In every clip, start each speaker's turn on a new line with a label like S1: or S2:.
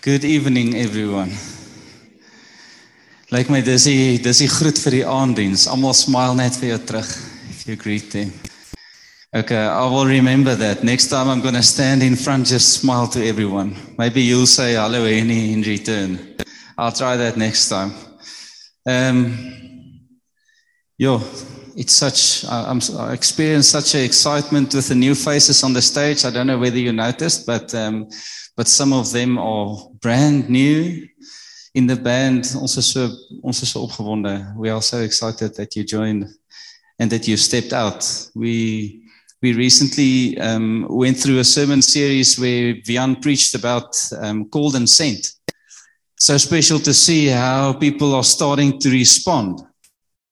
S1: Good evening, everyone. Lyk my dis die dis die groet vir die aanddiens. Almal smile net vir jou terug if you greet them. Okay, I will remember that. Next time I'm going to stand in front just smile to everyone. Maybe you'll say hello Henny in return. I'll try that next time. Um Yo, it's such I, I'm I experienced such an excitement with the new faces on the stage. I don't know whether you noticed, but um but some of them are brand new in the band. Is so is so. We are so excited that you joined and that you stepped out. We we recently um, went through a sermon series where Vian preached about um, called and sent. So special to see how people are starting to respond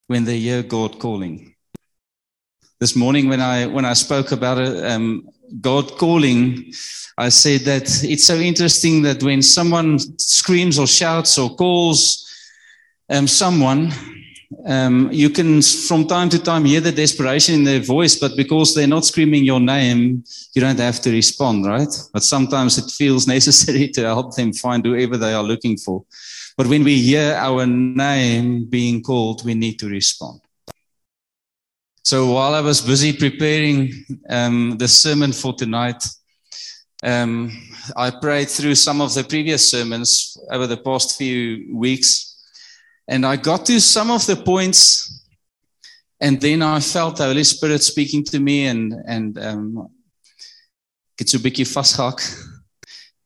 S1: when they hear God calling. This morning, when I when I spoke about it, um, God calling, I said that it's so interesting that when someone screams or shouts or calls um, someone, um, you can from time to time hear the desperation in their voice, but because they're not screaming your name, you don't have to respond, right? But sometimes it feels necessary to help them find whoever they are looking for. But when we hear our name being called, we need to respond. So while I was busy preparing um, the sermon for tonight, um, I prayed through some of the previous sermons over the past few weeks, and I got to some of the points, and then I felt the Holy Spirit speaking to me, and and um, get so bietjie vasgehak.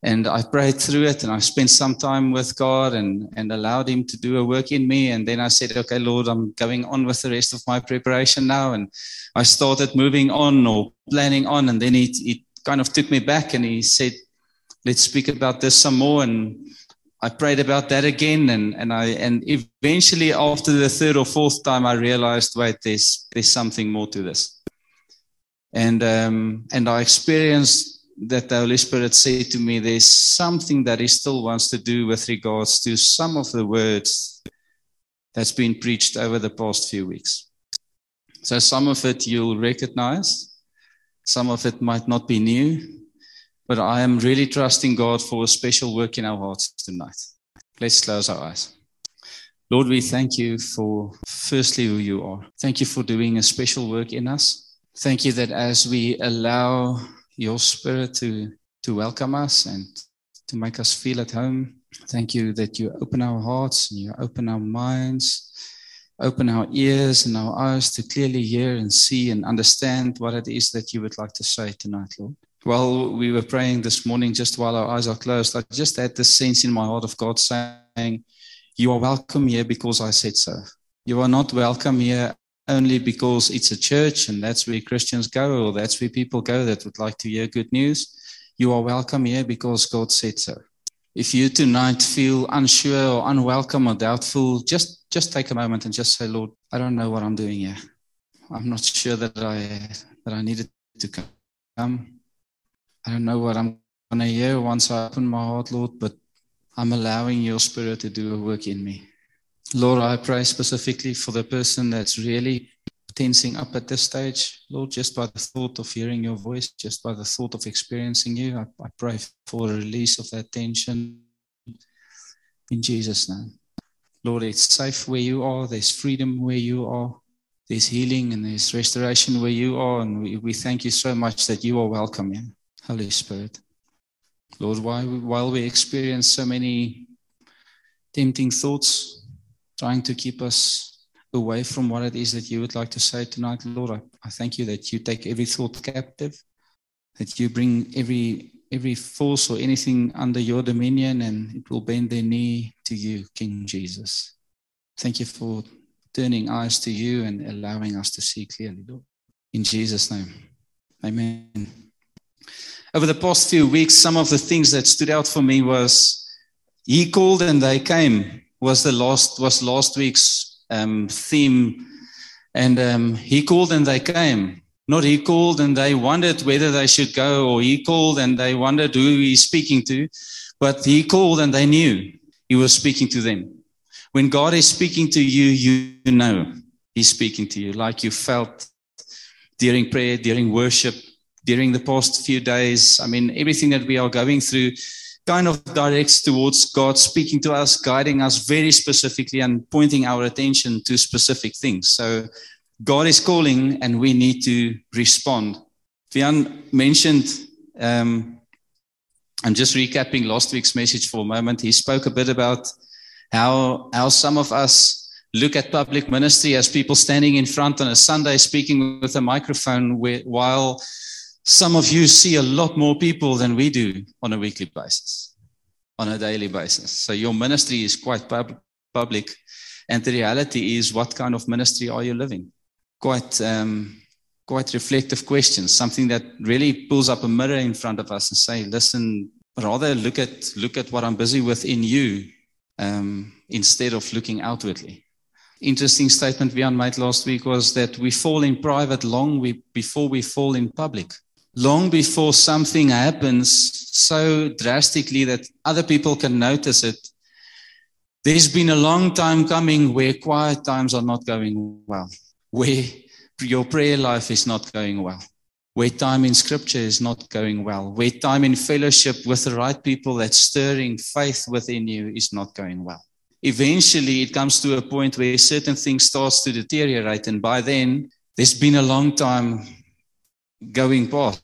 S1: And I prayed through it, and I spent some time with God, and and allowed Him to do a work in me. And then I said, "Okay, Lord, I'm going on with the rest of my preparation now." And I started moving on or planning on, and then He He kind of took me back, and He said, "Let's speak about this some more." And I prayed about that again, and and I and eventually after the third or fourth time, I realized, wait, there's there's something more to this. And um, and I experienced that the Holy Spirit said to me, there's something that He still wants to do with regards to some of the words that's been preached over the past few weeks. So some of it you'll recognize, some of it might not be new, but I am really trusting God for a special work in our hearts tonight. Let's close our eyes. Lord, we thank you for firstly who you are. Thank you for doing a special work in us. Thank you that as we allow your spirit to, to welcome us and to make us feel at home. Thank you that you open our hearts and you open our minds, open our ears and our eyes to clearly hear and see and understand what it is that you would like to say tonight, Lord. While we were praying this morning, just while our eyes are closed, I just had this sense in my heart of God saying, You are welcome here because I said so. You are not welcome here only because it's a church and that's where Christians go or that's where people go that would like to hear good news. You are welcome here because God said so. If you tonight feel unsure or unwelcome or doubtful, just just take a moment and just say, Lord, I don't know what I'm doing here. I'm not sure that I that I needed to come. I don't know what I'm gonna hear once I open my heart, Lord, but I'm allowing your spirit to do a work in me. Lord, I pray specifically for the person that's really tensing up at this stage. Lord, just by the thought of hearing your voice, just by the thought of experiencing you, I, I pray for a release of that tension in Jesus' name. Lord, it's safe where you are. There's freedom where you are. There's healing and there's restoration where you are. And we, we thank you so much that you are welcome in. Holy Spirit. Lord, while we, while we experience so many tempting thoughts, trying to keep us away from what it is that you would like to say tonight, Lord. I, I thank you that you take every thought captive, that you bring every every force or anything under your dominion, and it will bend their knee to you, King Jesus. Thank you for turning eyes to you and allowing us to see clearly, Lord. In Jesus' name. Amen. Over the past few weeks, some of the things that stood out for me was He called and they came was the last was last week's um, theme, and um, He called and they came. Not He called and they wondered whether they should go, or He called and they wondered who He's speaking to, but He called and they knew He was speaking to them. When God is speaking to you, you know He's speaking to you, like you felt during prayer, during worship, during the past few days. I mean, everything that we are going through kind of directs towards God speaking to us, guiding us very specifically, and pointing our attention to specific things. So, God is calling, and we need to respond. Vian mentioned, um, I'm just recapping last week's message for a moment. He spoke a bit about how, how some of us look at public ministry as people standing in front on a Sunday speaking with a microphone, while some of you see a lot more people than we do on a weekly basis, on a daily basis. So your ministry is quite pub- public. And the reality is, what kind of ministry are you living? Quite, um, quite reflective questions, something that really pulls up a mirror in front of us and say, listen, rather look at, look at what I'm busy with in you um, instead of looking outwardly interesting statement Vian made last week was that we fall in private long we, before we fall in public. Long before something happens so drastically that other people can notice it. There's been a long time coming where quiet times are not going well, where your prayer life is not going well, where time in scripture is not going well, where time in fellowship with the right people that's stirring faith within you is not going well eventually it comes to a point where certain things starts to deteriorate and by then there's been a long time going past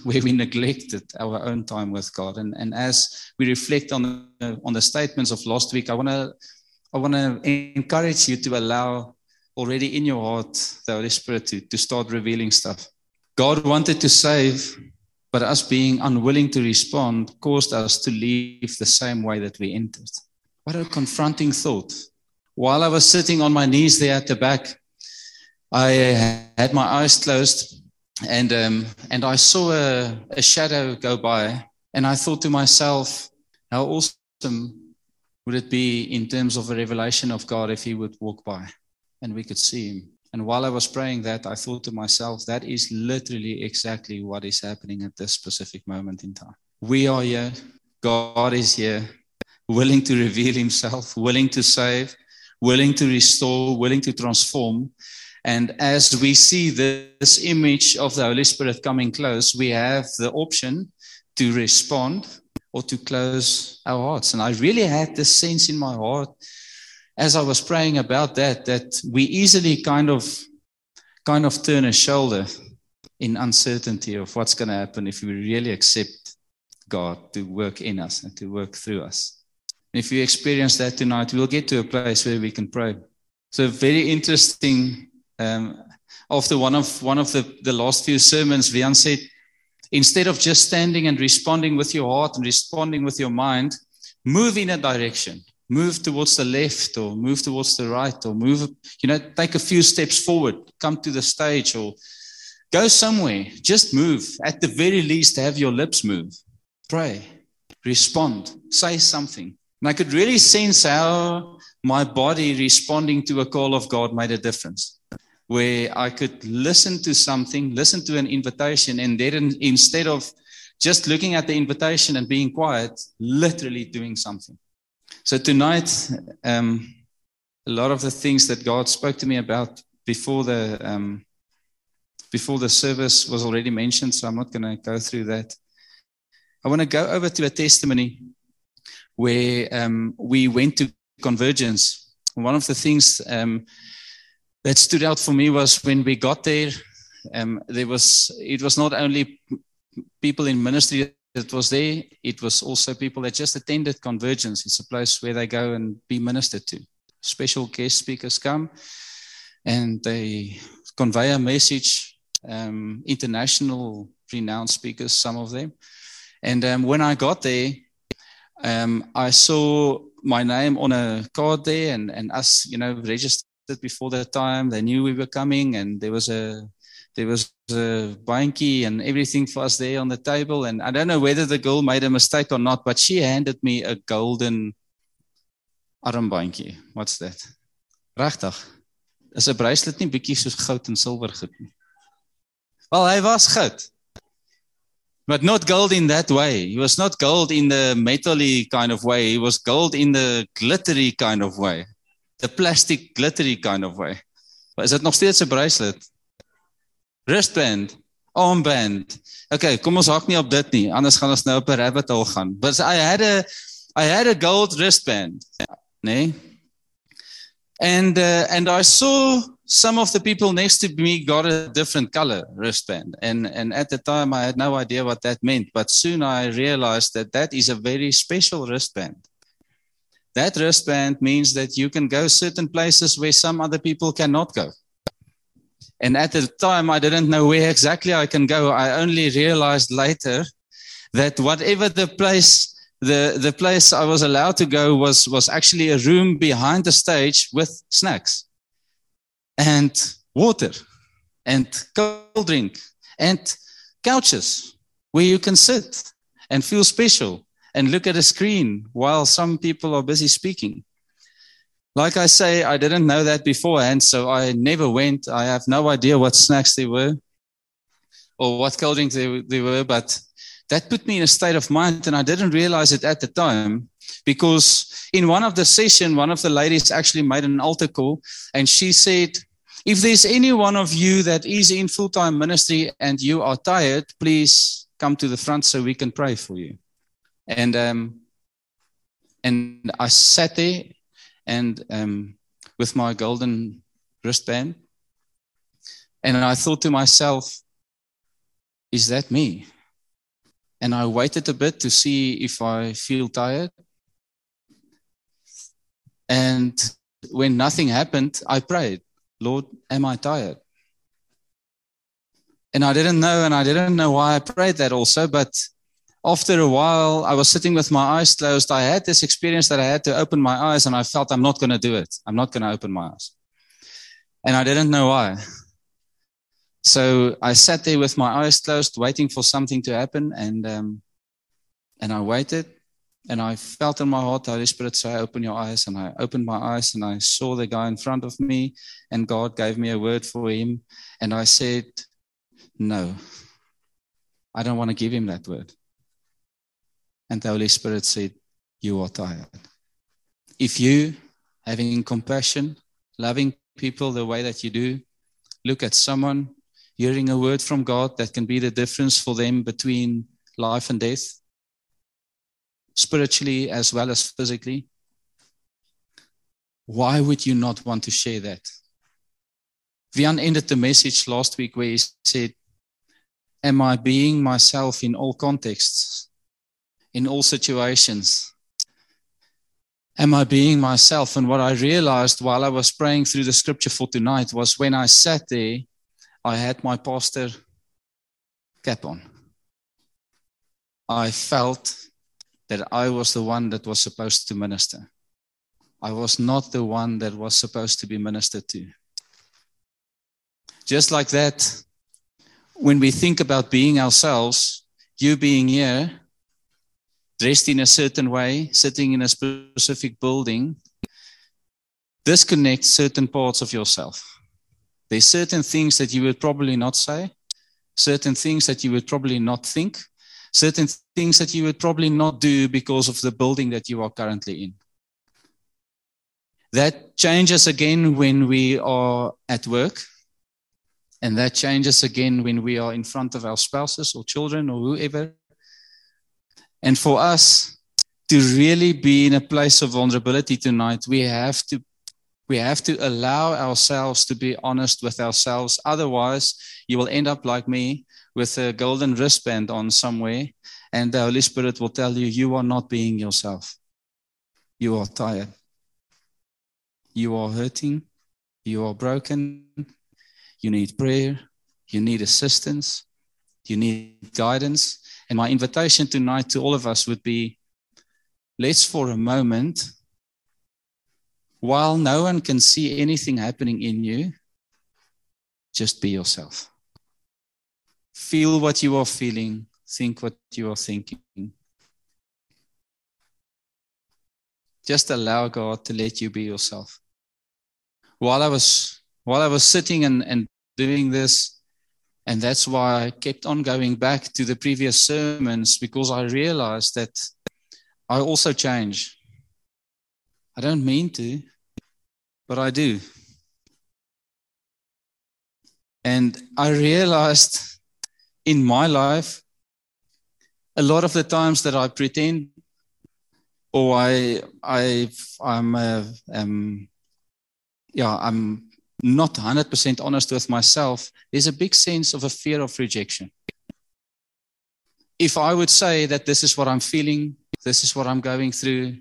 S1: where we neglected our own time with God. And and as we reflect on the, on the statements of last week I want to I want to encourage you to allow already in your heart the Holy Spirit to, to start revealing stuff. God wanted to save but us being unwilling to respond caused us to leave the same way that we entered. What a confronting thought. While I was sitting on my knees there at the back, I had my eyes closed and, um, and I saw a, a shadow go by. And I thought to myself, how awesome would it be in terms of a revelation of God if He would walk by and we could see Him? And while I was praying that, I thought to myself, that is literally exactly what is happening at this specific moment in time. We are here, God is here, willing to reveal himself, willing to save, willing to restore, willing to transform. And as we see this image of the Holy Spirit coming close, we have the option to respond or to close our hearts. And I really had this sense in my heart as I was praying about that, that we easily kind of, kind of turn a shoulder in uncertainty of what's going to happen if we really accept God to work in us and to work through us. If you experience that tonight, we'll get to a place where we can pray. So very interesting. Um, after one of one of the, the last few sermons, Vian said, instead of just standing and responding with your heart and responding with your mind, move in a direction. Move towards the left or move towards the right or move, you know, take a few steps forward, come to the stage or go somewhere. Just move. At the very least, have your lips move. Pray, respond, say something. And I could really sense how my body responding to a call of God made a difference. Where I could listen to something, listen to an invitation, and then instead of just looking at the invitation and being quiet, literally doing something. So tonight, um, a lot of the things that God spoke to me about before the um, before the service was already mentioned, so I'm not going to go through that. I want to go over to a testimony where um, we went to convergence. One of the things um, that stood out for me was when we got there, um, there was it was not only people in ministry that was there, it was also people that just attended convergence. It's a place where they go and be ministered to. Special guest speakers come and they convey a message. Um, international renowned speakers, some of them. And um, when I got there, um, I saw my name on a card there and, and us, you know, registered before that time. They knew we were coming and there was a there was a banky and everything for us there on the table. And I don't know whether the girl made a mistake or not, but she handed me a golden armbandjie. What's that? Regtig. Is 'n bracelet nie bietjie soos goud en silwer goed nie? Wel, hy was goud. But not gold in that way. He was not gold in the metally kind of way. He was gold in the glittery kind of way. The plastic glittery kind of way. Maar is dit nog steeds 'n bracelet? Wristband, armband. Okay, kom ons hak nie op dit nie, anders gaan ons nou op 'n rabbit hole gaan. But I had a I had a gold wristband, nee. And uh, and I saw some of the people next to me got a different color wristband and and at the time I had no idea what that meant, but soon I realized that that is a very special wristband. That wristband means that you can go certain places where some other people cannot go. And at the time, I didn't know where exactly I can go. I only realized later that whatever the place, the, the place I was allowed to go was, was actually a room behind the stage with snacks and water and cold drink and couches where you can sit and feel special and look at a screen while some people are busy speaking. Like I say, I didn't know that beforehand, so I never went. I have no idea what snacks there were or what cold drinks there, there were, but that put me in a state of mind, and I didn't realize it at the time because in one of the session, one of the ladies actually made an altar call, and she said, "If there's any one of you that is in full-time ministry and you are tired, please come to the front so we can pray for you." And um, and I sat there and um, with my golden wristband. And I thought to myself, is that me? And I waited a bit to see if I feel tired. And when nothing happened, I prayed, Lord, am I tired? And I didn't know, and I didn't know why I prayed that also, but after a while, I was sitting with my eyes closed. I had this experience that I had to open my eyes, and I felt I'm not going to do it. I'm not going to open my eyes. And I didn't know why. So I sat there with my eyes closed, waiting for something to happen, and um, and I waited, and I felt in my heart, Holy Spirit, say, "Open your eyes." And I opened my eyes, and I saw the guy in front of me, and God gave me a word for him, and I said, "No, I don't want to give him that word." And the Holy Spirit said, You are tired. If you, having compassion, loving people the way that you do, look at someone, hearing a word from God that can be the difference for them between life and death, spiritually as well as physically, why would you not want to share that? Vian ended the message last week where he said, Am I being myself in all contexts? In all situations? Am I being myself? And what I realized while I was praying through the scripture for tonight was when I sat there, I had my pastor cap on. I felt that I was the one that was supposed to minister. I was not the one that was supposed to be ministered to. Just like that, when we think about being ourselves, you being here, dressed in a certain way, sitting in a specific building, disconnect certain parts of yourself. There's certain things that you would probably not say, certain things that you would probably not think, certain things that you would probably not do because of the building that you are currently in. That changes again when we are at work. And that changes again when we are in front of our spouses or children or whoever. And for us to really be in a place of vulnerability tonight, we have to we have to allow ourselves to be honest with ourselves. Otherwise, you will end up like me with a golden wristband on somewhere, and the Holy Spirit will tell you, you are not being yourself. You are tired. You are hurting. You are broken. You need prayer. You need assistance. You need guidance. And my invitation tonight to all of us would be let's for a moment, while no one can see anything happening in you, just be yourself. feel what you are feeling, think what you are thinking. Just allow God to let you be yourself. While I was while I was sitting and, and doing this, and that's why I kept on going back to the previous sermons because I realized that I also change. I don't mean to, but I do. And I realized in my life, a lot of the times that I pretend or I, I, I'm, uh, um, yeah, I'm not 100% honest with myself, there's a big sense of a fear of rejection. If I would say that this is what I'm feeling, this is what I'm going through,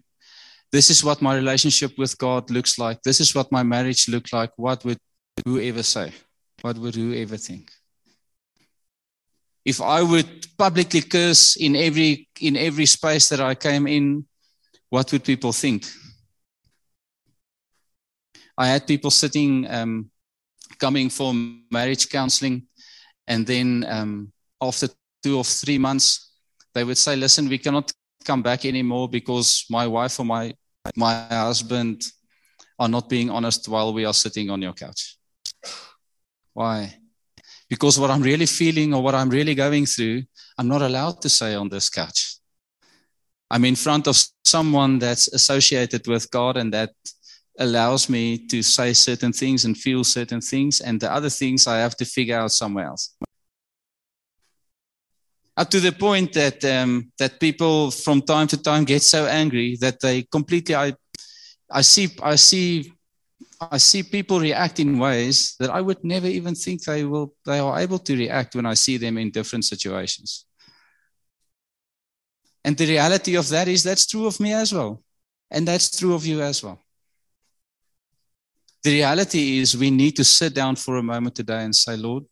S1: this is what my relationship with God looks like, this is what my marriage looks like, what would whoever say? What would whoever think? If I would publicly curse in every in every space that I came in, what would people think? I had people sitting, um, coming for marriage counseling, and then um, after two or three months, they would say, "Listen, we cannot come back anymore because my wife or my my husband are not being honest while we are sitting on your couch." Why? Because what I'm really feeling or what I'm really going through, I'm not allowed to say on this couch. I'm in front of someone that's associated with God and that allows me to say certain things and feel certain things, and the other things I have to figure out somewhere else. Up to the point that um, that people from time to time get so angry that they completely I I see I see I see people react in ways that I would never even think they will they are able to react when I see them in different situations. And the reality of that is that's true of me as well. And that's true of you as well. The reality is we need to sit down for a moment today and say, Lord,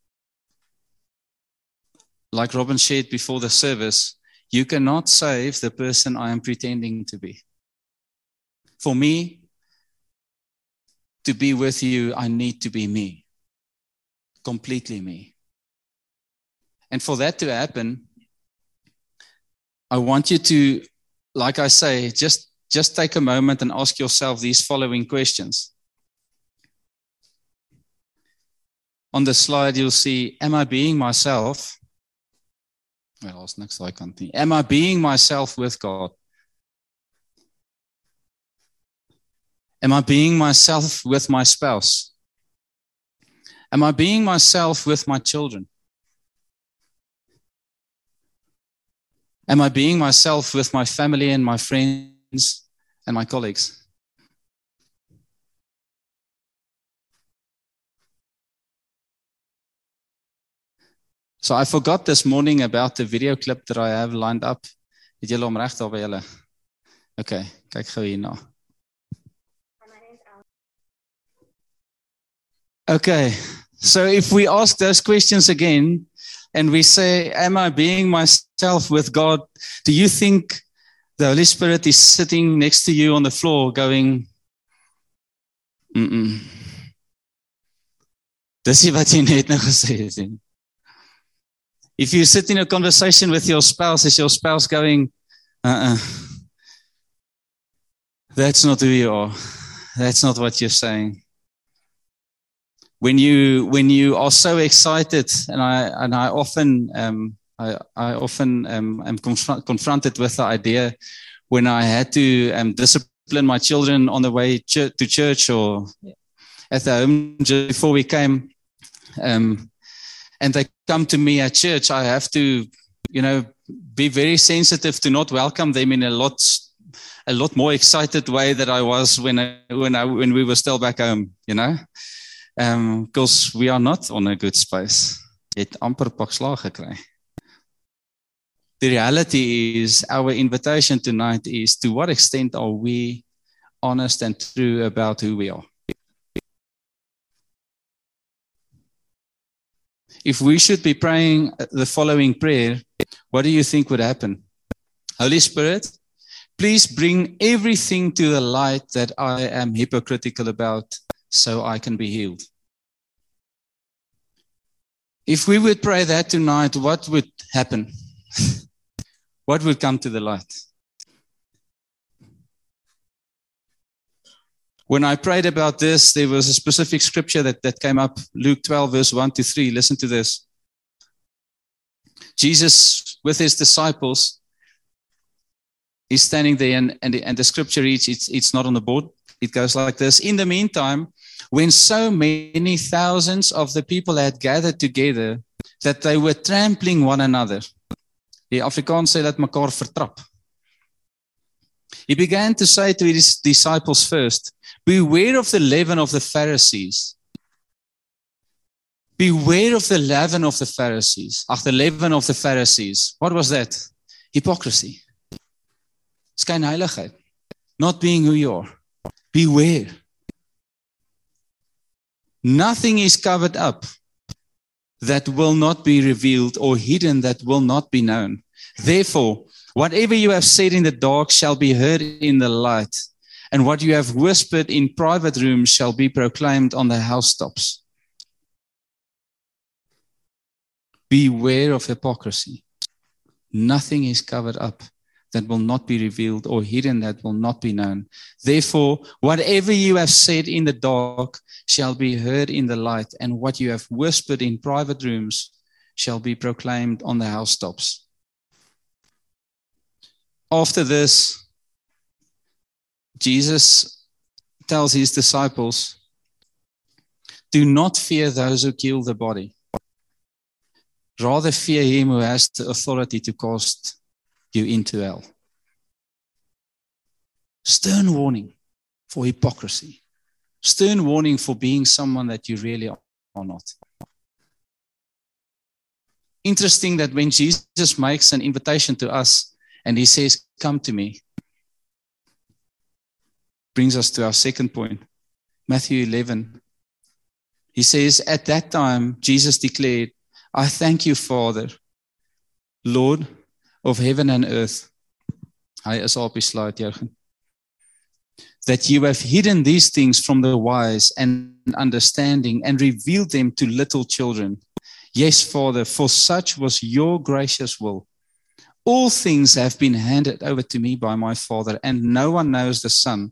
S1: like Robin shared before the service, you cannot save the person I am pretending to be. For me, to be with you, I need to be me, completely me. And for that to happen, I want you to, like I say, just, just take a moment and ask yourself these following questions. On the slide, you'll see, am I being myself? Well, it's next slide, can't Am I being myself with God? Am I being myself with my spouse? Am I being myself with my children? Am I being myself with my family and my friends and my colleagues? So I forgot this morning about the video clip that I have lined up. Het julle hom reg daar by julle? Okay, kyk gou hierna. Okay, so if we ask those questions again and we say, Am I being myself with God? Do you think the Holy Spirit is sitting next to you on the floor going, Mm-mm. Dis nie wat jy net nou gesê het nie. If you sit in a conversation with your spouse, is your spouse going, uh-uh. That's not who you are. That's not what you're saying when you when you are so excited, and I and I often um, I, I often um, am confront, confronted with the idea when I had to um, discipline my children on the way ch- to church or at the home just before we came, um, and they come to me at church. I have to, you know, be very sensitive to not welcome them in a lot a lot more excited way that I was when I, when I when we were still back home. You know um because we are not on a good space. Het amper gekry. The reality is our invitation tonight is to what extent are we honest and true about who we are? If we should be praying the following prayer, what do you think would happen? Holy Spirit, please bring everything to the light that I am hypocritical about so I can be healed. If we would pray that tonight, what would happen? what would come to the light? When I prayed about this, there was a specific scripture that, that came up Luke 12, verse 1 to 3. Listen to this. Jesus, with his disciples, is standing there, and, and, the, and the scripture reads, it's, it's not on the board. It goes like this In the meantime, when so many thousands of the people had gathered together that they were trampling one another, die Afrikaans sê dat mekaar vertrap. He began to say to his disciples first, Beware of the leaven of the Pharisees. Beware of the leaven of the Pharisees. Ach, the leaven of the Pharisees. What was that? Hypocrisy. Skynheiligheid. Not being who you are. Beware. Nothing is covered up that will not be revealed or hidden that will not be known. Therefore, whatever you have said in the dark shall be heard in the light, and what you have whispered in private rooms shall be proclaimed on the housetops. Beware of hypocrisy. Nothing is covered up that will not be revealed or hidden that will not be known. Therefore, whatever you have said in the dark shall be heard in the light, and what you have whispered in private rooms shall be proclaimed on the housetops. After this, Jesus tells his disciples, Do not fear those who kill the body. Rather fear him who has the authority to cast you into hell. Stern warning for hypocrisy. Stern warning for being someone that you really are not. Interesting that when Jesus makes an invitation to us and he says, Come to me, brings us to our second point Matthew 11. He says, At that time, Jesus declared, I thank you, Father, Lord of heaven and earth. That you have hidden these things from the wise and understanding and revealed them to little children. Yes, Father, for such was your gracious will. All things have been handed over to me by my Father, and no one knows the Son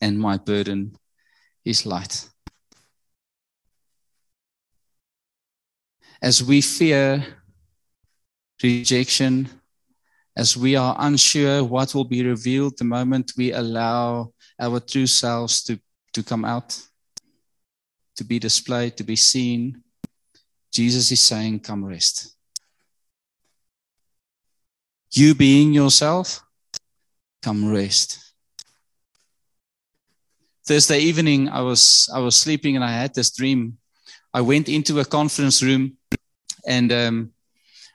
S1: and my burden is light. As we fear rejection, as we are unsure what will be revealed the moment we allow our true selves to, to come out, to be displayed, to be seen, Jesus is saying, Come rest. You being yourself, come rest. Thursday evening, I was I was sleeping and I had this dream. I went into a conference room, and um,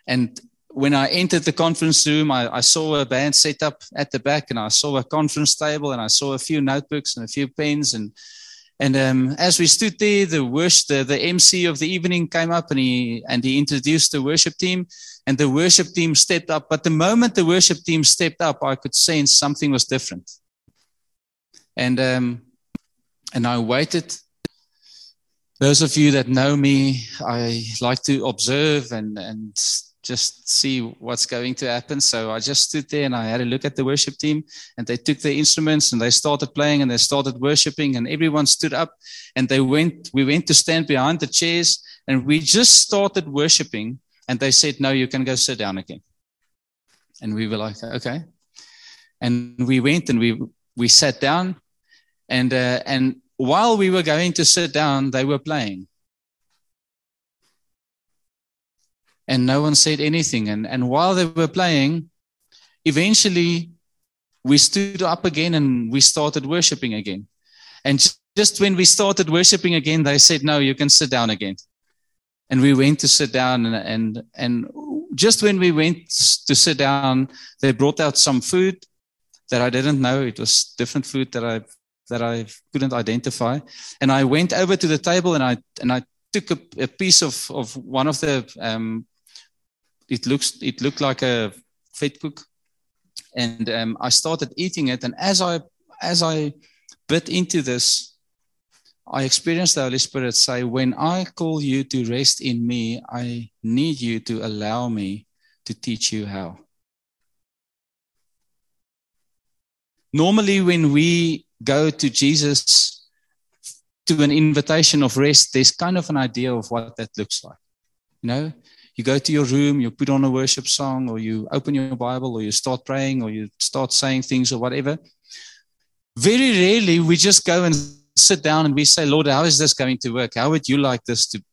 S1: and when I entered the conference room, I, I, saw a band set up at the back, and I saw a conference table, and I saw a few notebooks and a few pens, and and um, as we stood there, the worship, the, the MC of the evening came up, and he and he introduced the worship team, and the worship team stepped up. But the moment the worship team stepped up, I could sense something was different, and um, and I waited. Those of you that know me, I like to observe and, and just see what's going to happen. So I just stood there and I had a look at the worship team and they took their instruments and they started playing and they started worshiping and everyone stood up and they went, we went to stand behind the chairs and we just started worshiping and they said, no, you can go sit down again. And we were like, okay. And we went and we, we sat down and, uh, and while we were going to sit down, they were playing. And no one said anything. And, and while they were playing, eventually we stood up again and we started worshiping again. And just when we started worshiping again, they said, No, you can sit down again. and we went to sit down and and and just when we went to sit down they brought out some food that I didn't know it was different food that I that I couldn't identify. And I went over to the table and I and I took a, a piece of of one of the um it looks it looked like a vetkoek and um, I started eating it. And as I as I bit into this I experienced the Holy Spirit say, When I call you to rest in me, I need you to allow me to teach you how. Normally, when we go to Jesus to an invitation of rest, there's kind of an idea of what that looks like. You know, you go to your room, you put on a worship song, or you open your Bible, or you start praying, or you start saying things, or whatever. Very rarely we just go and sit down and we say, Lord, how is this going to work? How would you like this to,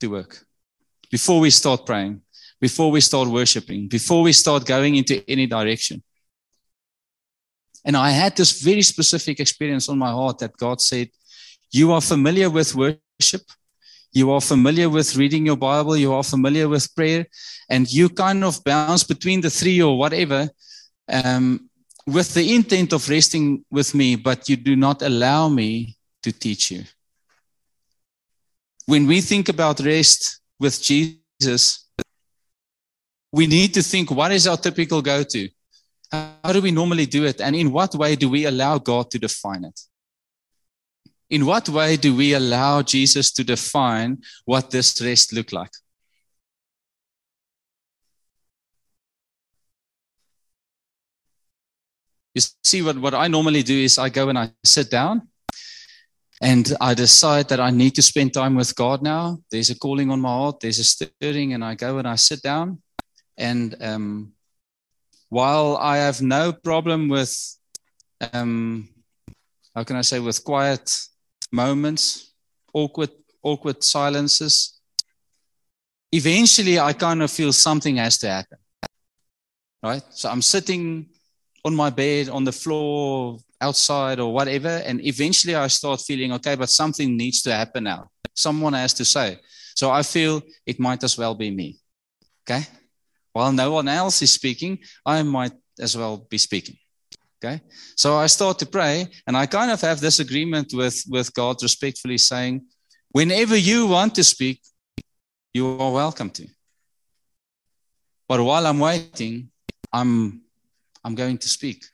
S1: to work? Before we start praying, before we start worshiping, before we start going into any direction. And I had this very specific experience on my heart that God said, You are familiar with worship. You are familiar with reading your Bible. You are familiar with prayer. And you kind of bounce between the three or whatever. Um, with the intent of resting with me, but you do not allow me to teach you. When we think about rest with Jesus, we need to think what is our typical go to? How do we normally do it? And in what way do we allow God to define it? In what way do we allow Jesus to define what this rest look like? You see, what, what I normally do is I go and I sit down and I decide that I need to spend time with God now. There's a calling on my heart, there's a stirring, and I go and I sit down. And um, while I have no problem with, um, how can I say, with quiet moments, awkward, awkward silences, eventually I kind of feel something has to happen. Right? So I'm sitting on my bed, on the floor, outside, or whatever. And eventually I start feeling, okay, but something needs to happen now. Someone has to say. So I feel it might as well be me. Okay. While no one else is speaking, I might as well be speaking. Okay. So I start to pray and I kind of have this agreement with, with God, respectfully saying, whenever you want to speak, you are welcome to. But while I'm waiting, I'm I'm going to speak.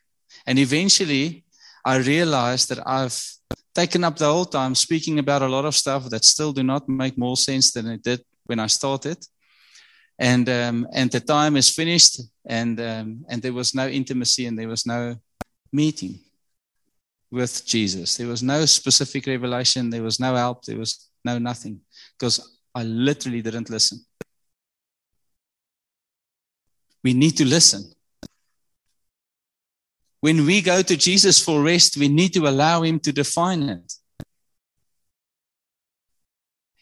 S1: And eventually, I realized that I've taken up the whole time speaking about a lot of stuff that still do not make more sense than it did when I started. And um, and the time is finished, and um, and there was no intimacy, and there was no meeting with Jesus. There was no specific revelation. There was no help. There was no nothing because I literally didn't listen. We need to listen. When we go to Jesus for rest, we need to allow him to define it.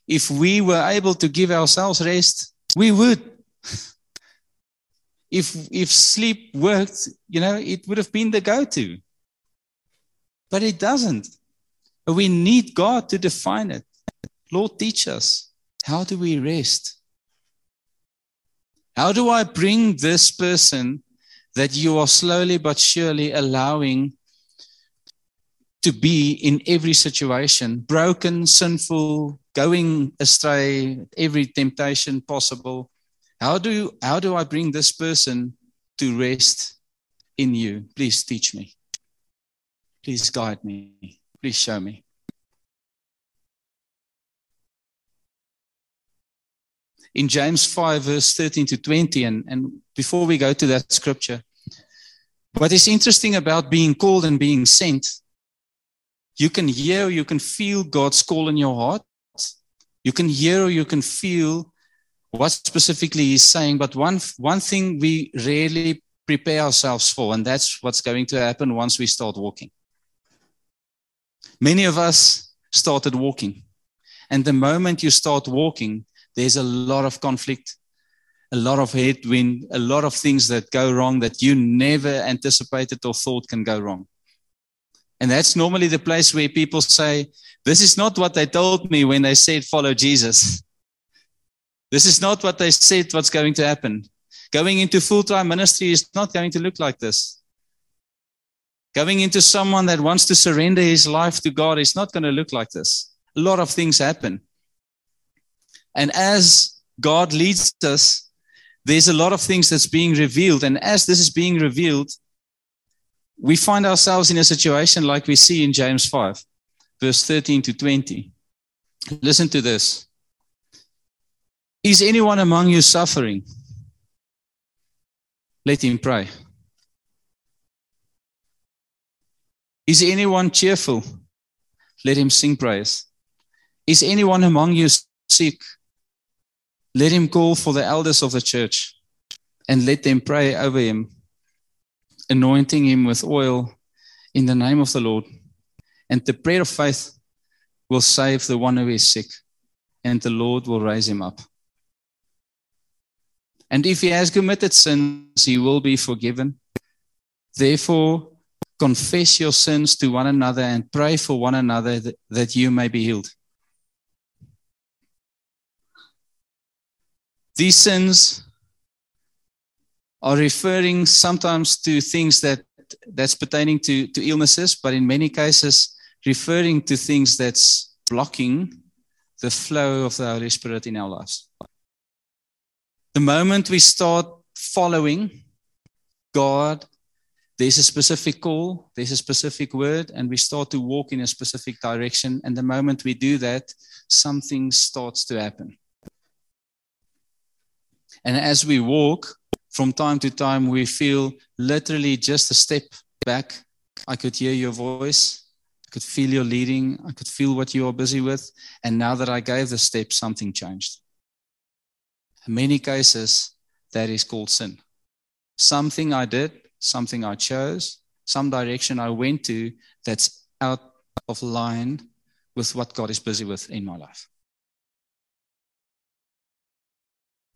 S1: If we were able to give ourselves rest, we would. if if sleep worked, you know, it would have been the go-to. But it doesn't. We need God to define it. Lord, teach us. How do we rest? How do I bring this person that you are slowly but surely allowing to be in every situation broken, sinful, going astray, every temptation possible. How do, how do I bring this person to rest in you? Please teach me. Please guide me. Please show me. in James 5, verse 13 to 20. And, and before we go to that scripture, what is interesting about being called and being sent, you can hear, you can feel God's call in your heart. You can hear you can feel what specifically He's saying. But one, one thing we rarely prepare ourselves for, and that's what's going to happen once we start walking. Many of us started walking. And the moment you start walking, there's a lot of conflict, a lot of headwind, a lot of things that go wrong that you never anticipated or thought can go wrong. And that's normally the place where people say, This is not what they told me when they said, Follow Jesus. This is not what they said what's going to happen. Going into full time ministry is not going to look like this. Going into someone that wants to surrender his life to God is not going to look like this. A lot of things happen. And as God leads us, there's a lot of things that's being revealed. And as this is being revealed, we find ourselves in a situation like we see in James 5, verse 13 to 20. Listen to this. Is anyone among you suffering? Let him pray. Is anyone cheerful? Let him sing praise. Is anyone among you sick? Let him call for the elders of the church and let them pray over him, anointing him with oil in the name of the Lord. And the prayer of faith will save the one who is sick, and the Lord will raise him up. And if he has committed sins, he will be forgiven. Therefore, confess your sins to one another and pray for one another that, that you may be healed. These sins are referring sometimes to things that that's pertaining to, to illnesses, but in many cases referring to things that's blocking the flow of the Holy Spirit in our lives. The moment we start following God, there's a specific call, there's a specific word, and we start to walk in a specific direction. And the moment we do that, something starts to happen. And as we walk, from time to time, we feel literally just a step back. I could hear your voice. I could feel your leading. I could feel what you are busy with. And now that I gave the step, something changed. In many cases, that is called sin. Something I did, something I chose, some direction I went to that's out of line with what God is busy with in my life.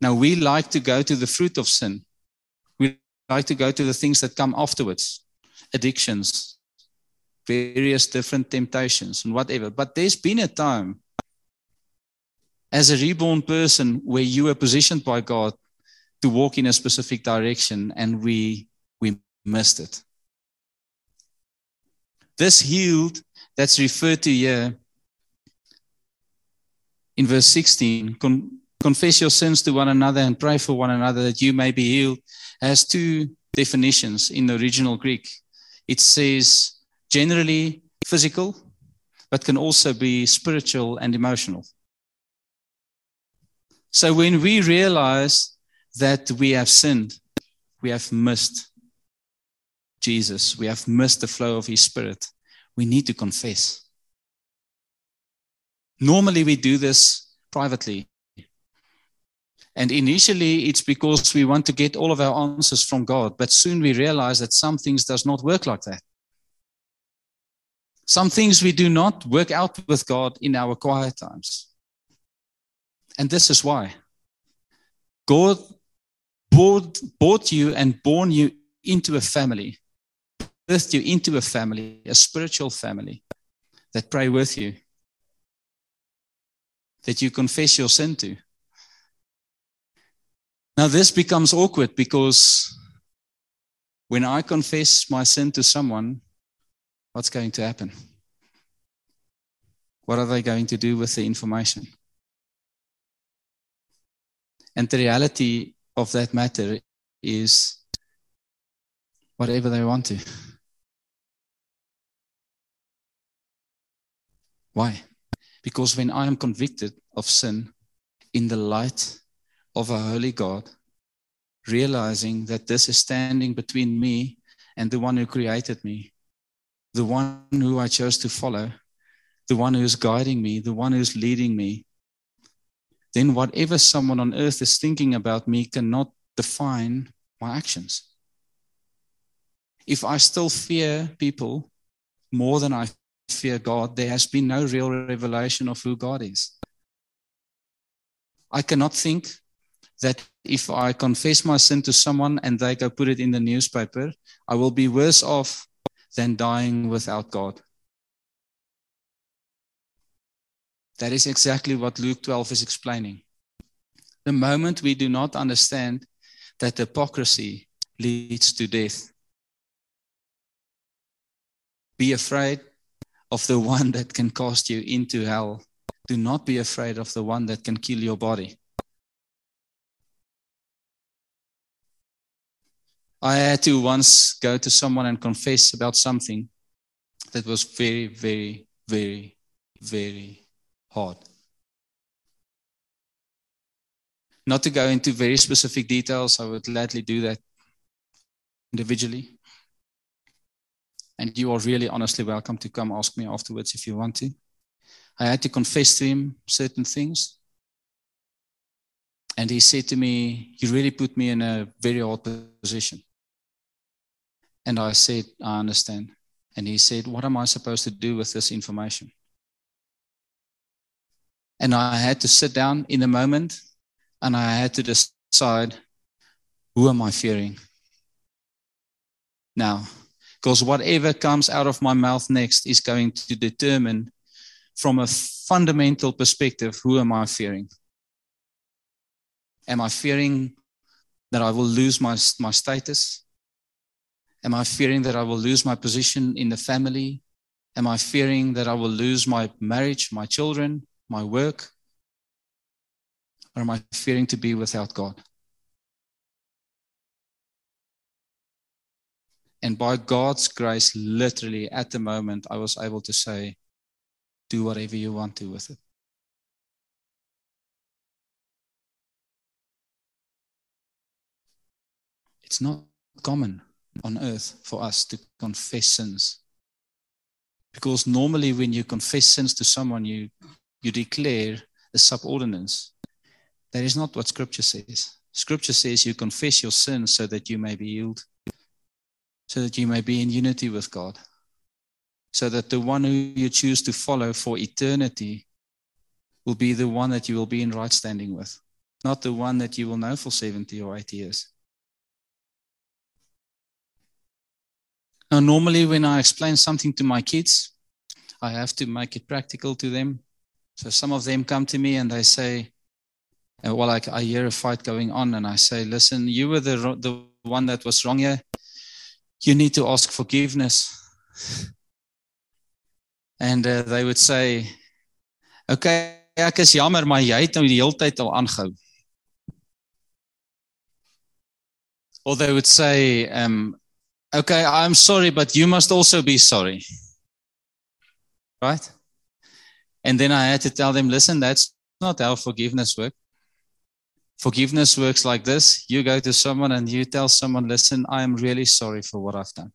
S1: Now, we like to go to the fruit of sin. Like to go to the things that come afterwards addictions, various different temptations, and whatever. But there's been a time as a reborn person where you were positioned by God to walk in a specific direction and we we missed it. This healed that's referred to here in verse 16 con- confess your sins to one another and pray for one another that you may be healed has two definitions in the original Greek. It says generally physical but can also be spiritual and emotional. So when we realize that we have sinned, we have missed Jesus, we have missed the flow of His Spirit, we need to confess. Normally, we do this privately. And initially, it's because we want to get all of our answers from God, but soon we realize that some things does not work like that. Some things we do not work out with God in our quiet times. And this is why. God bought, bought you and born you into a family, birthed you into a family, a spiritual family that pray with you, that you confess your sin to. Now, this becomes awkward because when I confess my sin to someone, what's going to happen? What are they going to do with the information? And the reality of that matter is whatever they want to. Why? Because when I am convicted of sin in the light of a holy God, realizing that this is standing between me and the one who created me, the one who I chose to follow, the one who is guiding me, the one who is leading me, then whatever someone on earth is thinking about me cannot define my actions. If I still fear people more than I fear God, there has been no real revelation of who God is. I cannot think that if I confess my sin to someone and they go put it in the newspaper, I will be worse off than dying without God. That is exactly what Luke 12 is explaining. The moment we do not understand that hypocrisy leads to death, be afraid of the one that can cast you into hell. Do not be afraid of the one that can kill your body. I had to once go to someone and confess about something that was very, very, very, very hard. Not to go into very specific details, I would gladly do that individually. And you are really honestly welcome to come ask me afterwards if you want to. I had to confess to him certain things. And he said to me, You really put me in a very hard position. And I said, I understand. And he said, What am I supposed to do with this information? And I had to sit down in the moment and I had to decide who am I fearing? Now, because whatever comes out of my mouth next is going to determine from a fundamental perspective who am I fearing? Am I fearing that I will lose my, my status? Am I fearing that I will lose my position in the family? Am I fearing that I will lose my marriage, my children, my work? Or am I fearing to be without God? And by God's grace, literally at the moment, I was able to say, do whatever you want to with it. It's not common on earth for us to confess sins. Because normally, when you confess sins to someone, you, you declare a subordinance. That is not what Scripture says. Scripture says you confess your sins so that you may be healed, so that you may be in unity with God, so that the one who you choose to follow for eternity will be the one that you will be in right standing with, not the one that you will know for 70 or 80 years. Now, normally, when I explain something to my kids, I have to make it practical to them. So some of them come to me and they say, uh, well, I, I hear a fight going on, and I say, listen, you were the, the one that was wrong here. You need to ask forgiveness. And uh, they would say, okay, ek is jammer, maar jy het nou die hele tyd al aangehou. Or they would say, um, okay, I'm sorry, but you must also be sorry. Right? And then I had to tell them, listen, that's not how forgiveness works. Forgiveness works like this you go to someone and you tell someone, listen, I am really sorry for what I've done.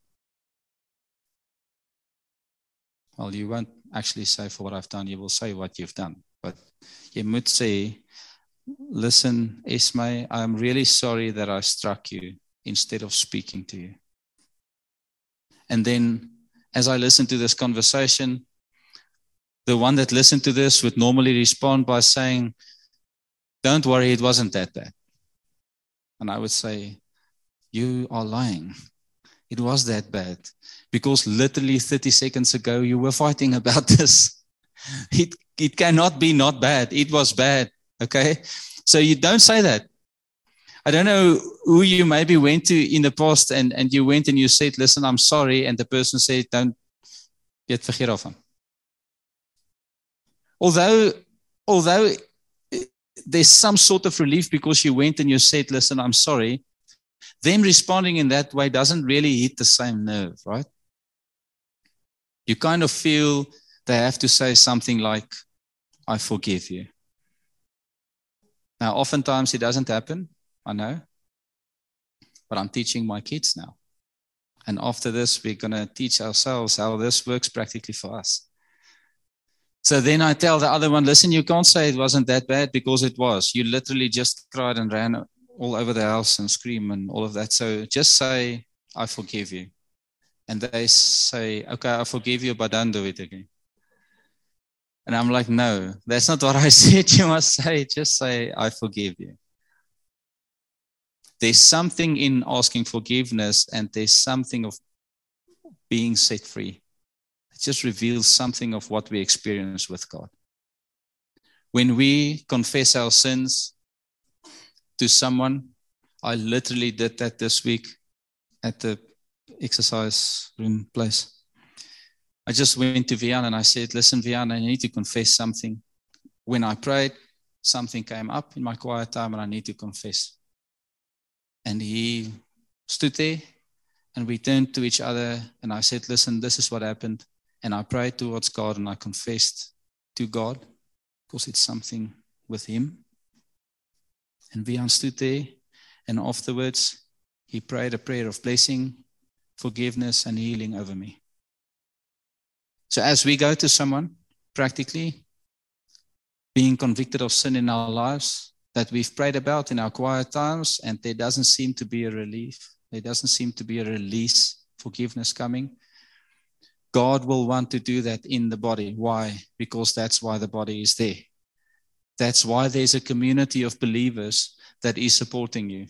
S1: Well, you won't actually say for what I've done, you will say what you've done. But you moet say, listen, Ismay, I'm really sorry that I struck you instead of speaking to you. And then as I listen to this conversation, the one that listened to this would normally respond by saying, Don't worry, it wasn't that bad. And I would say, You are lying. It was that bad. Because literally 30 seconds ago, you were fighting about this. It, it cannot be not bad. It was bad. Okay. So you don't say that. I don't know who you maybe went to in the past and, and you went and you said, listen, I'm sorry. And the person said, don't get vergeet daarvan. Although, although eh, there's some sort of relief because you went and you said, listen, I'm sorry. Them responding in that way doesn't really hit the same nerve, right? You kind of feel they have to say something like, I forgive you. Now, oftentimes it doesn't happen, I know, but I'm teaching my kids now. And after this, we're going to teach ourselves how this works practically for us. So then I tell the other one, listen, you can't say it wasn't that bad because it was. You literally just cried and ran all over the house and scream and all of that. So just say, I forgive you. And they say, okay, I forgive you, but don't do it again. And I'm like, no, that's not what I said. You must say, just say, I forgive you. There's something in asking forgiveness, and there's something of being set free. It just reveals something of what we experience with God. When we confess our sins, to someone. I literally did that this week at the exercise room place. I just went to Vian and I said, Listen, Vian, I need to confess something. When I prayed, something came up in my quiet time and I need to confess. And he stood there and we turned to each other and I said, Listen, this is what happened. And I prayed towards God and I confessed to God because it's something with Him. And Vian stood there and afterwards he prayed a prayer of blessing, forgiveness, and healing over me. So as we go to someone, practically being convicted of sin in our lives that we've prayed about in our quiet times, and there doesn't seem to be a relief, there doesn't seem to be a release, forgiveness coming. God will want to do that in the body. Why? Because that's why the body is there. That's why there's a community of believers that is supporting you.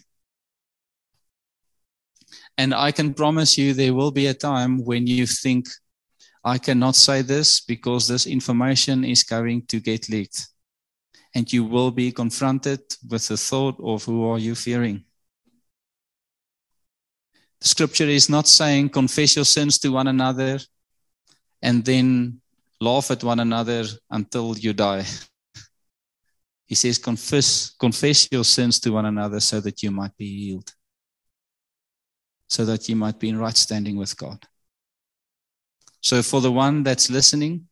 S1: And I can promise you there will be a time when you think, I cannot say this because this information is going to get leaked. And you will be confronted with the thought of who are you fearing? The scripture is not saying confess your sins to one another and then laugh at one another until you die. He says, confess, confess your sins to one another so that you might be healed, so that you might be in right standing with God. So, for the one that's listening,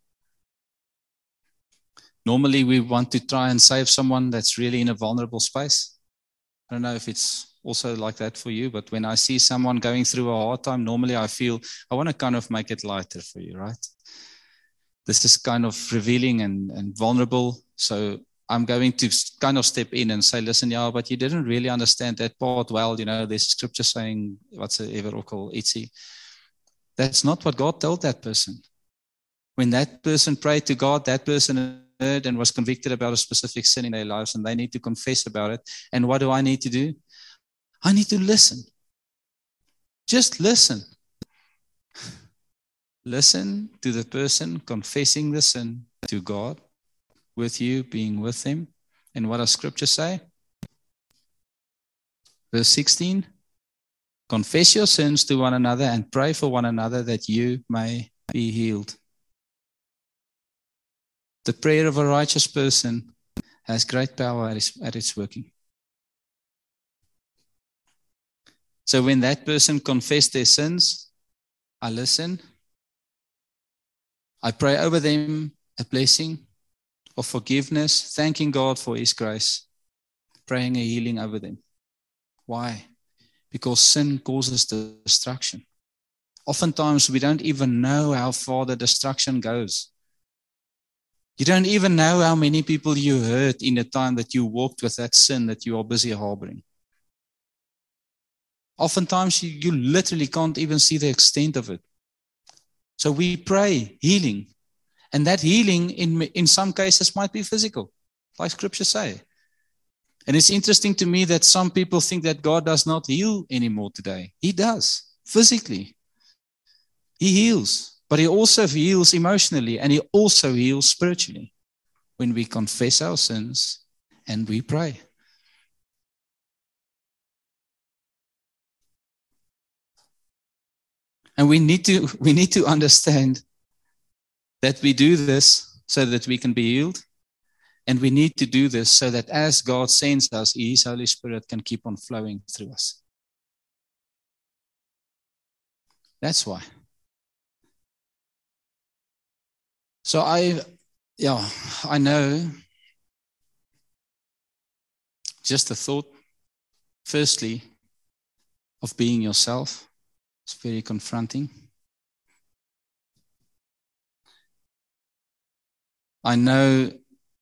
S1: normally we want to try and save someone that's really in a vulnerable space. I don't know if it's also like that for you, but when I see someone going through a hard time, normally I feel I want to kind of make it lighter for you, right? This is kind of revealing and, and vulnerable. So I'm going to kind of step in and say, listen, yeah, but you didn't really understand that part well. You know, there's scripture saying whatsoever or call itzy. That's not what God told that person. When that person prayed to God, that person and was convicted about a specific sin in their lives, and they need to confess about it. And what do I need to do? I need to listen. Just listen. Listen to the person confessing the sin to God, with you being with him. And what does scripture say? Verse 16 Confess your sins to one another and pray for one another that you may be healed. The prayer of a righteous person has great power at its, at its working. So when that person confessed their sins, I listen. I pray over them a blessing of forgiveness, thanking God for His grace, praying a healing over them. Why? because sin causes destruction. Oftentimes, we don't even know how far the destruction goes. You don't even know how many people you hurt in the time that you walked with that sin that you are busy harboring. Oftentimes, you, you literally can't even see the extent of it. So we pray healing. And that healing, in, in some cases, might be physical, like scripture say. And it's interesting to me that some people think that God does not heal anymore today. He does, physically. He heals, but He also heals emotionally and He also heals spiritually when we confess our sins and we pray. And we need to we need to understand that we do this so that we can be healed and we need to do this so that as God sends us, His Holy Spirit can keep on flowing through us. That's why. So I, yeah, I know. Just a thought, firstly, of being yourself. It's very confronting. I know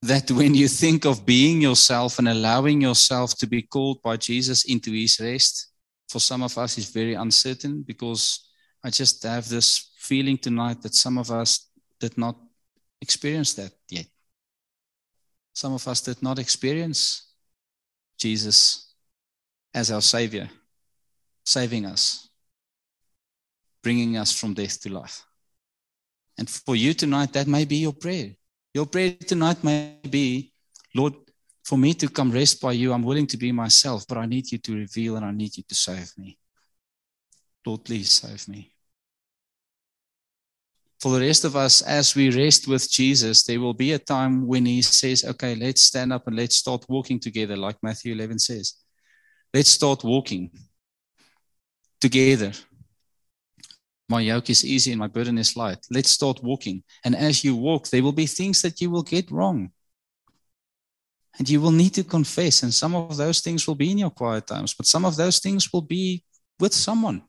S1: that when you think of being yourself and allowing yourself to be called by Jesus into his rest, for some of us is very uncertain because I just have this feeling tonight that some of us did not experience that yet. Some of us did not experience Jesus as our Savior, saving us, bringing us from death to life. And for you tonight, that may be your prayer. Your prayer tonight may be, Lord, For me to come rest by you, I'm willing to be myself, but I need you to reveal and I need you to save me. Lord, please save me. For the rest of us, as we rest with Jesus, there will be a time when He says, Okay, let's stand up and let's start walking together, like Matthew 11 says. Let's start walking together. My yoke is easy and my burden is light. Let's start walking. And as you walk, there will be things that you will get wrong. And you will need to confess. And some of those things will be in your quiet times, but some of those things will be with someone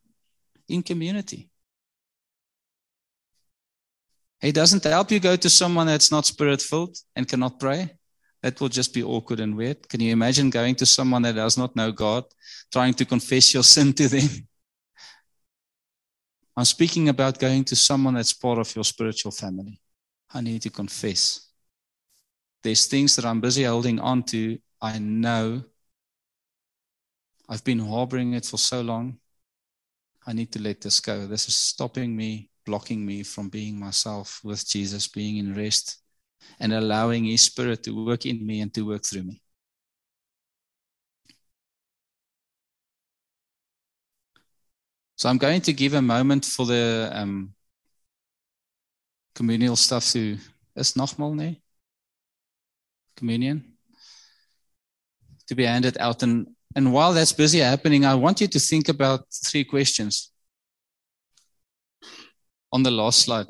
S1: in community. It doesn't help you go to someone that's not spirit filled and cannot pray. That will just be awkward and weird. Can you imagine going to someone that does not know God, trying to confess your sin to them? I'm speaking about going to someone that's part of your spiritual family. I need to confess. There's things that I'm busy holding on to. I know I've been harboring it for so long. I need to let this go. This is stopping me, blocking me from being myself with Jesus, being in rest, and allowing His Spirit to work in me and to work through me. So I'm going to give a moment for the um, communal stuff to. Is nogmaal nee? Communion to be handed out, and and while that's busy happening, I want you to think about three questions. On the last slide.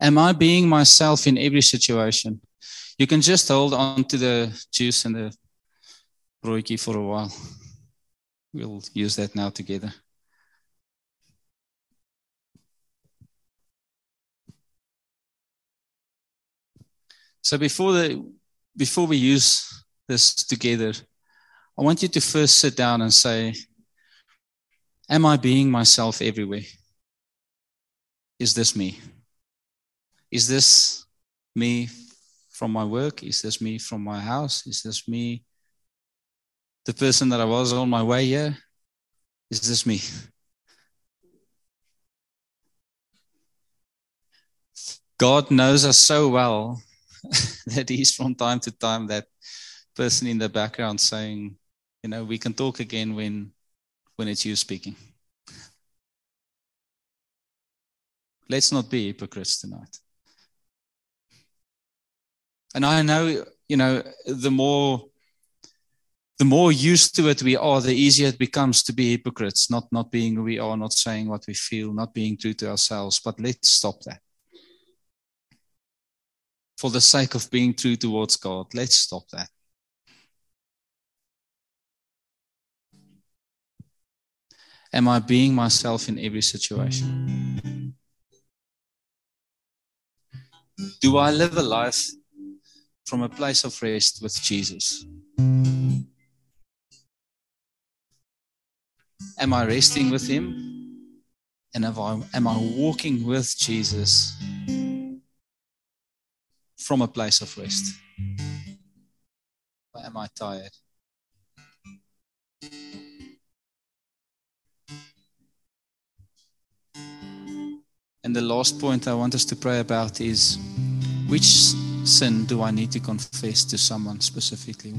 S1: Am I being myself in every situation? You can just hold on to the juice and the broodjie for a while. We'll use that now together. So before the before we use this together, I want you to first sit down and say, Am I being myself everywhere? Is this me? Is this me from my work? Is this me from my house? Is this me, the person that I was on my way here? Is this me? God knows us so well that He's from time to time that person in the background saying, you know, we can talk again when when it's you speaking. Let's not be hypocrites tonight. And I know, you know, the more the more used to it we are, the easier it becomes to be hypocrites, not not being who we are, not saying what we feel, not being true to ourselves. But let's stop that. For the sake of being true towards God, let's stop that. Am I being myself in every situation? Do I live a life from a place of rest with Jesus? Am I resting with Him? And am I, am I walking with Jesus from a place of rest? Or am I tired? The last point I want us to pray about is which sin do I need to confess to someone specifically?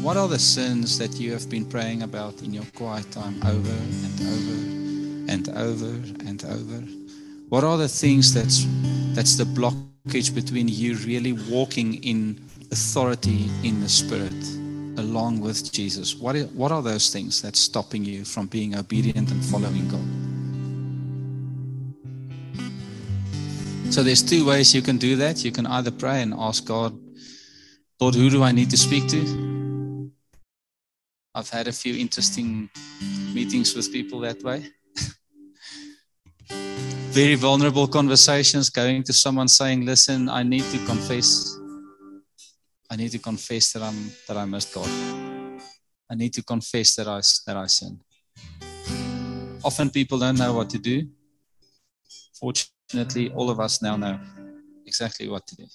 S1: What are the sins that you have been praying about in your quiet time over and over and over and over? What are the things that's that's the blockage between you really walking in authority in the spirit along with Jesus? What is, what are those things that's stopping you from being obedient and following God? So there's two ways you can do that. You can either pray and ask God, Lord, who do I need to speak to? I've had a few interesting meetings with people that way. Very vulnerable conversations, going to someone saying, Listen, I need to confess. I need to confess that I'm that I missed God. I need to confess that I that I sinned. Often people don't know what to do. Fortunately, Fortunately, all of us now know exactly what to do.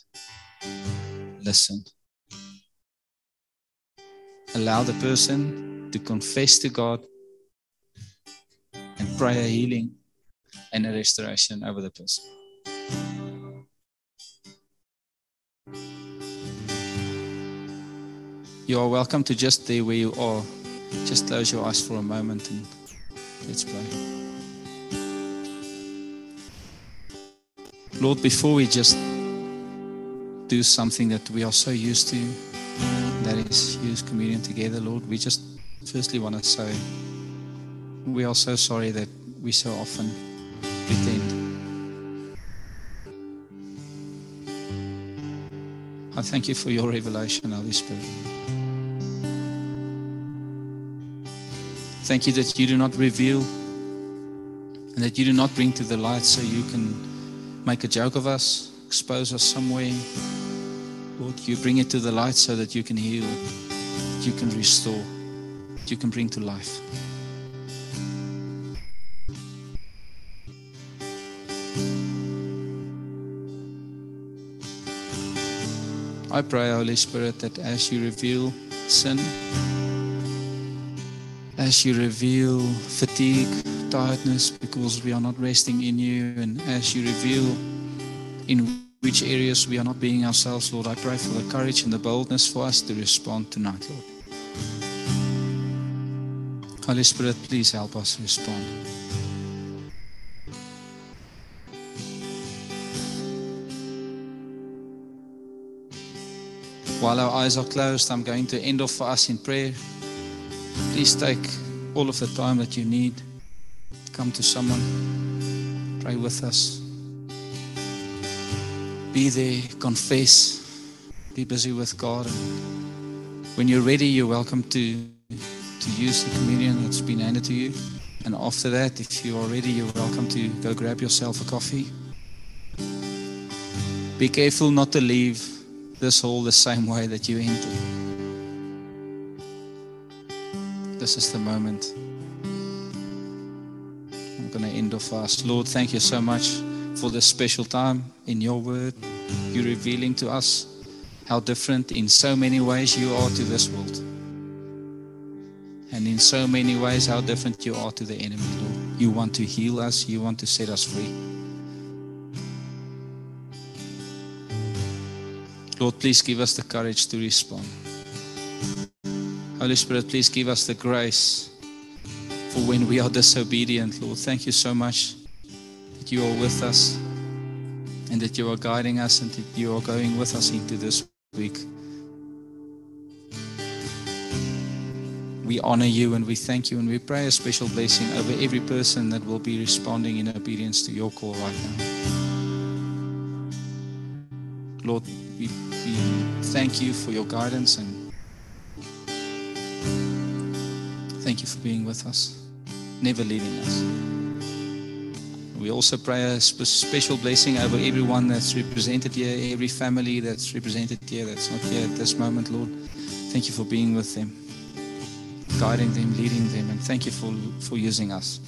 S1: Listen. Allow the person to confess to God and pray a healing and a restoration over the person. You are welcome to just stay where you are. Just close your eyes for a moment and let's pray. Lord, before we just do something that we are so used to, that is use communion together, Lord, we just firstly want to say we are so sorry that we so often pretend. I thank you for your revelation, Holy Spirit. Thank you that you do not reveal and that you do not bring to the light so you can make a joke of us, expose us somewhere. Lord, you bring it to the light so that you can heal, you can restore, you can bring to life. I pray, Holy Spirit, that as you reveal sin, as you reveal fatigue, tiredness, because we are not resting in you, and as you reveal in which areas we are not being ourselves, Lord, I pray for the courage and the boldness for us to respond tonight, Lord. Holy Spirit, please help us respond. While our eyes are closed, I'm going to end off for us in prayer. Please take all of the time that you need. Come to someone, pray with us. Be there, confess, be busy with God. And when you're ready, you're welcome to, to use the communion that's been handed to you. And after that, if you are ready, you're welcome to go grab yourself a coffee. Be careful not to leave this hall the same way that you entered. This is the moment. End off fast. Lord, thank you so much for this special time in your word. You're revealing to us how different in so many ways you are to this world. And in so many ways, how different you are to the enemy, Lord. You want to heal us, you want to set us free. Lord, please give us the courage to respond. Holy Spirit, please give us the grace for when we are disobedient, Lord. Thank you so much that you are with us and that you are guiding us and that you are going with us into this week. We honor you and we thank you and we pray a special blessing over every person that will be responding in obedience to your call right now. Lord, we, we thank you for your guidance and thank you for being with us, never leaving us. We also pray a spe- special blessing over everyone that's represented here, every family that's represented here that's not here at this moment, Lord. Thank you for being with them, guiding them, leading them, and thank you for, for using us.